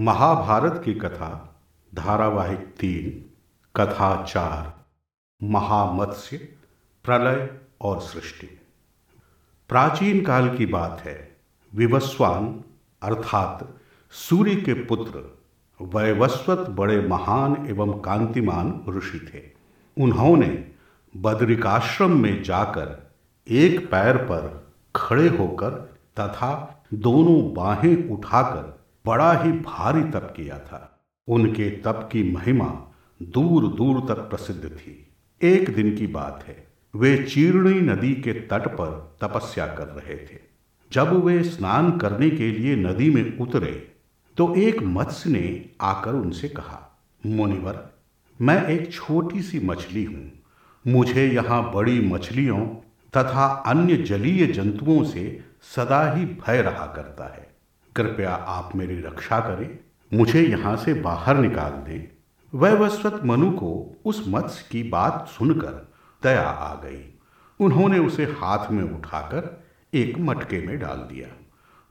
महाभारत की कथा, धारावाहिक तीन कथा चार महामत्स्य, प्रलय और सृष्टि। प्राचीन काल की बात है। विवस्वान, अर्थात सूर्य के पुत्र, वैवस्वत बड़े महान एवं कांतिमान ऋषि थे। उन्होंने बद्रिकाश्रम में जाकर एक पैर पर खड़े होकर तथा दोनों बाहें उठाकर बड़ा ही भारी तप किया था। उनके तप की महिमा दूर दूर तक प्रसिद्ध थी। एक दिन की बात है, वे चीरणी नदी के तट पर तपस्या कर रहे थे। जब वे स्नान करने के लिए नदी में उतरे तो एक मत्स्य ने आकर उनसे कहा, मुनिवर, मैं एक छोटी सी मछली हूँ। मुझे यहाँ बड़ी मछलियों तथा अन्य जलीय जंतुओं से सदा ही भय रहा करता है। कृपया आप मेरी रक्षा करें, मुझे यहाँ से बाहर निकाल दें। वैवस्वत मनु को उस मत्स्य की बात सुनकर दया आ गई। उन्होंने उसे हाथ में उठाकर एक मटके में डाल दिया।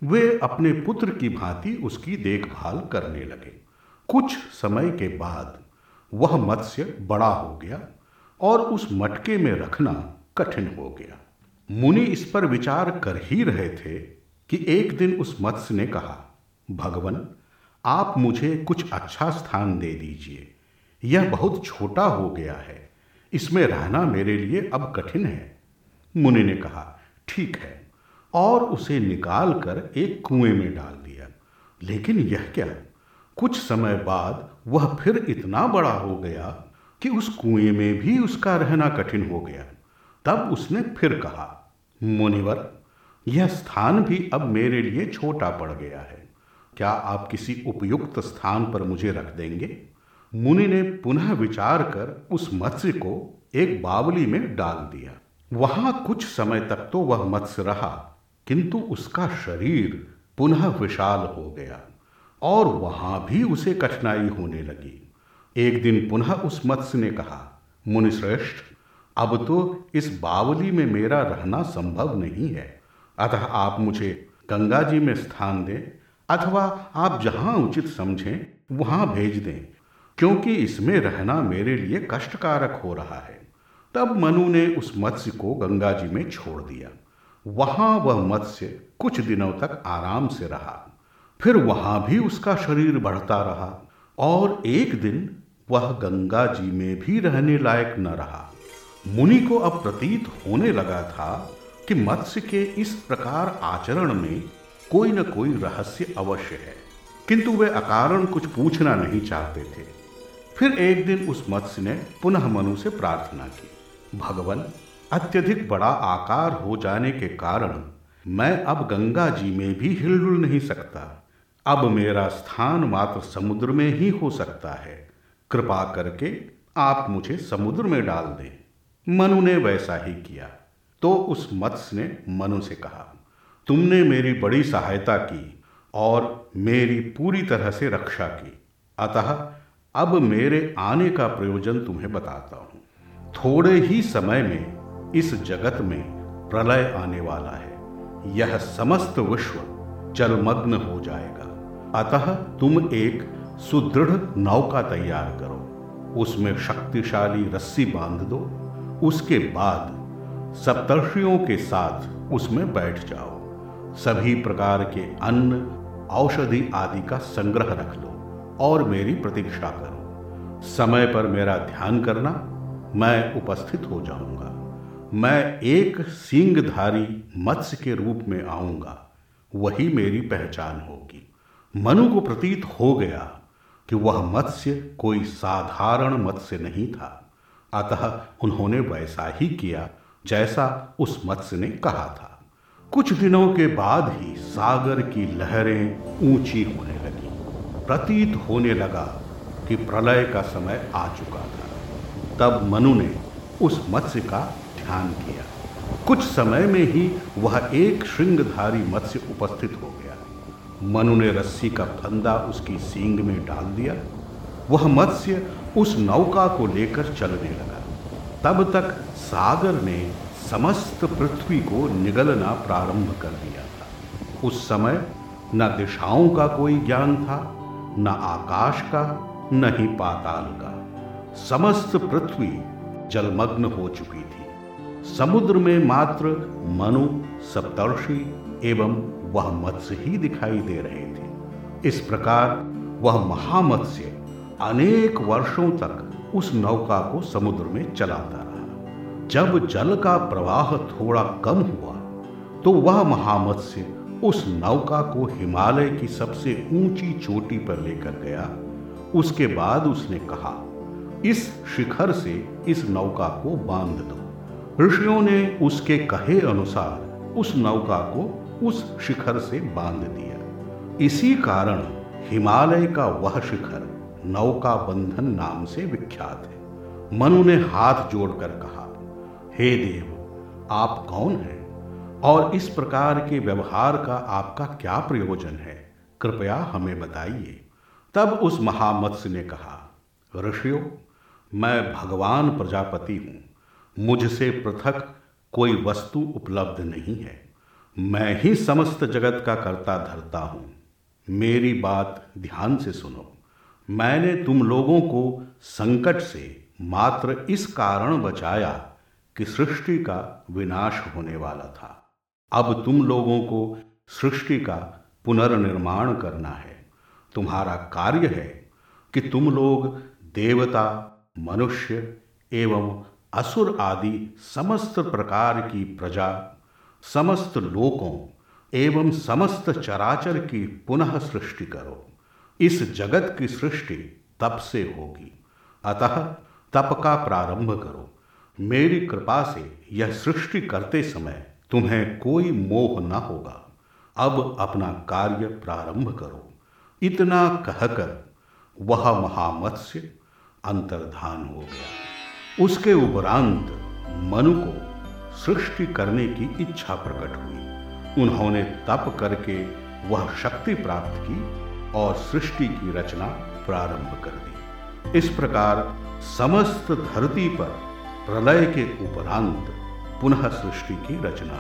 वे अपने पुत्र की भांति उसकी देखभाल करने लगे। कुछ समय के बाद वह मत्स्य बड़ा हो गया और उस मटके में रखना कठिन हो गया। मुनि इस पर विचार कर ही रहे थे कि एक दिन उस मत्स्य ने कहा, भगवान, आप मुझे कुछ अच्छा स्थान दे दीजिए। यह बहुत छोटा हो गया है। इसमें रहना मेरे लिए अब कठिन है। मुनि ने कहा, ठीक है। और उसे निकाल कर एक कुएँ में डाल दिया। लेकिन यह क्या? कुछ समय बाद वह फिर इतना बड़ा हो गया कि उस कुएँ में भी उसका रहना कठिन हो गया। तब उसने फिर कहा, मुनिवर यह स्थान भी अब मेरे लिए छोटा पड़ गया है। क्या आप किसी उपयुक्त स्थान पर मुझे रख देंगे? मुनि ने पुनः विचार कर उस मत्स्य को एक बावली में डाल दिया। वहाँ कुछ समय तक तो वह मत्स्य रहा, किंतु उसका शरीर पुनः विशाल हो गया और वहाँ भी उसे कठिनाई होने लगी। एक दिन पुनः उस मत्स्य ने कहा, मुनिश्रेष्ठ, अब तो इस बावली में मेरा रहना संभव नहीं है। अतः आप मुझे गंगा जी में स्थान दें, अथवा आप जहाँ उचित समझें, वहाँ भेज दें, क्योंकि इसमें रहना मेरे लिए कष्टकारक हो रहा है। तब मनु ने उस मत्स्य को गंगा जी में छोड़ दिया। वहाँ वह मत्स्य कुछ दिनों तक आराम से रहा। फिर वहाँ भी उसका शरीर बढ़ता रहा, और एक दिन वह गंगा जी में भी रहने लायक न रहा। मुनि को अब प्रतीत होने लगा था कि मत्स्य के इस प्रकार आचरण में कोई न कोई रहस्य अवश्य है। किंतु वे अकारण कुछ पूछना नहीं चाहते थे। फिर एक दिन उस मत्स्य ने पुनः मनु से प्रार्थना की, भगवान, अत्यधिक बड़ा आकार हो जाने के कारण मैं अब गंगा जी में भी हिलडुल नहीं सकता। अब मेरा स्थान मात्र समुद्र में ही हो सकता है। कृपा करके आप मुझे समुद्र में डाल दें। मनु ने वैसा ही किया। तो उस मत्स्य ने मनु से कहा, तुमने मेरी बड़ी सहायता की और मेरी पूरी तरह से रक्षा की। अतः अब मेरे आने का प्रयोजन तुम्हें बताता हूँ। थोड़े ही समय में इस जगत में प्रलय आने वाला है। यह समस्त विश्व जलमग्न हो जाएगा। अतः तुम एक सुदृढ़ नौका तैयार करो। उसमें शक्तिशाली रस्सी बाँध दो। उसके बाद सप्तर्षियों के साथ उसमें बैठ जाओ। सभी प्रकार के अन्न, औषधि आदि का संग्रह रख लो और मेरी प्रतीक्षा करो। समय पर मेरा ध्यान करना, मैं उपस्थित हो जाऊँगा। मैं एक सिंगधारी मत्स्य के रूप में आऊँगा। वही मेरी पहचान होगी। मनु को प्रतीत हो गया कि वह मत्स्य कोई साधारण मत्स्य नहीं था। अतः उन्होंने वैसा ही किया जैसा उस मत्स्य ने कहा था। कुछ दिनों के बाद ही सागर की लहरें ऊँची होने लगी। प्रतीत होने लगा कि प्रलय का समय आ चुका था। तब मनु ने उस मत्स्य का ध्यान किया। कुछ समय में ही वह एक श्रृंगधारी मत्स्य उपस्थित हो गया। मनु ने रस्सी का फंदा उसकी सींग में डाल दिया। वह मत्स्य उस नौका को लेकर चलने लगा। तब तक सागर ने समस्त पृथ्वी को निगलना प्रारंभ कर दिया था। उस समय न दिशाओं का कोई ज्ञान था, न आकाश का, न ही पाताल का। समस्त पृथ्वी जलमग्न हो चुकी थी। समुद्र में मात्र मनु, सप्तर्षि एवं वह मत्स्य ही दिखाई दे रहे थे। इस प्रकार वह महामत्स्य अनेक वर्षों तक उस नौका को समुद्र में चलाता रहा। जब जल का प्रवाह थोड़ा कम हुआ तो वह महामत्स्य उस नौका को हिमालय की सबसे ऊँची चोटी पर लेकर गया। उसके बाद उसने कहा, इस शिखर से इस नौका को बाँध दो। ऋषियों ने उसके कहे अनुसार उस नौका को उस शिखर से बाँध दिया। इसी कारण हिमालय का वह शिखर नौका बंधन नाम से विख्यात है। मनु ने हाथ जोड़कर कहा, हे देव, आप कौन हैं? और इस प्रकार के व्यवहार का आपका क्या प्रयोजन है? कृपया हमें बताइए। तब उस महामत्स्य ने कहा, ऋषियों, मैं भगवान प्रजापति हूँ। मुझसे पृथक कोई वस्तु उपलब्ध नहीं है। मैं ही समस्त जगत का कर्ता धरता हूँ। मेरी बात ध्यान से सुनो। मैंने तुम लोगों को संकट से मात्र इस कारण बचाया कि सृष्टि का विनाश होने वाला था। अब तुम लोगों को सृष्टि का पुनर्निर्माण करना है। तुम्हारा कार्य है कि तुम लोग देवता, मनुष्य एवं असुर आदि समस्त प्रकार की प्रजा, समस्त लोकों एवं समस्त चराचर की पुनः सृष्टि करो। इस जगत की सृष्टि तप से होगी। अतः तप का प्रारंभ करो। मेरी कृपा से यह सृष्टि करते समय तुम्हें कोई मोह न होगा। अब अपना कार्य प्रारंभ करो। इतना कहकर वह महामत्स्य अंतर्धान हो गया। उसके उपरांत मनु को सृष्टि करने की इच्छा प्रकट हुई। उन्होंने तप करके वह शक्ति प्राप्त की। और सृष्टि की रचना प्रारंभ कर दी। इस प्रकार समस्त धरती पर प्रलय के उपरांत पुनः सृष्टि की रचना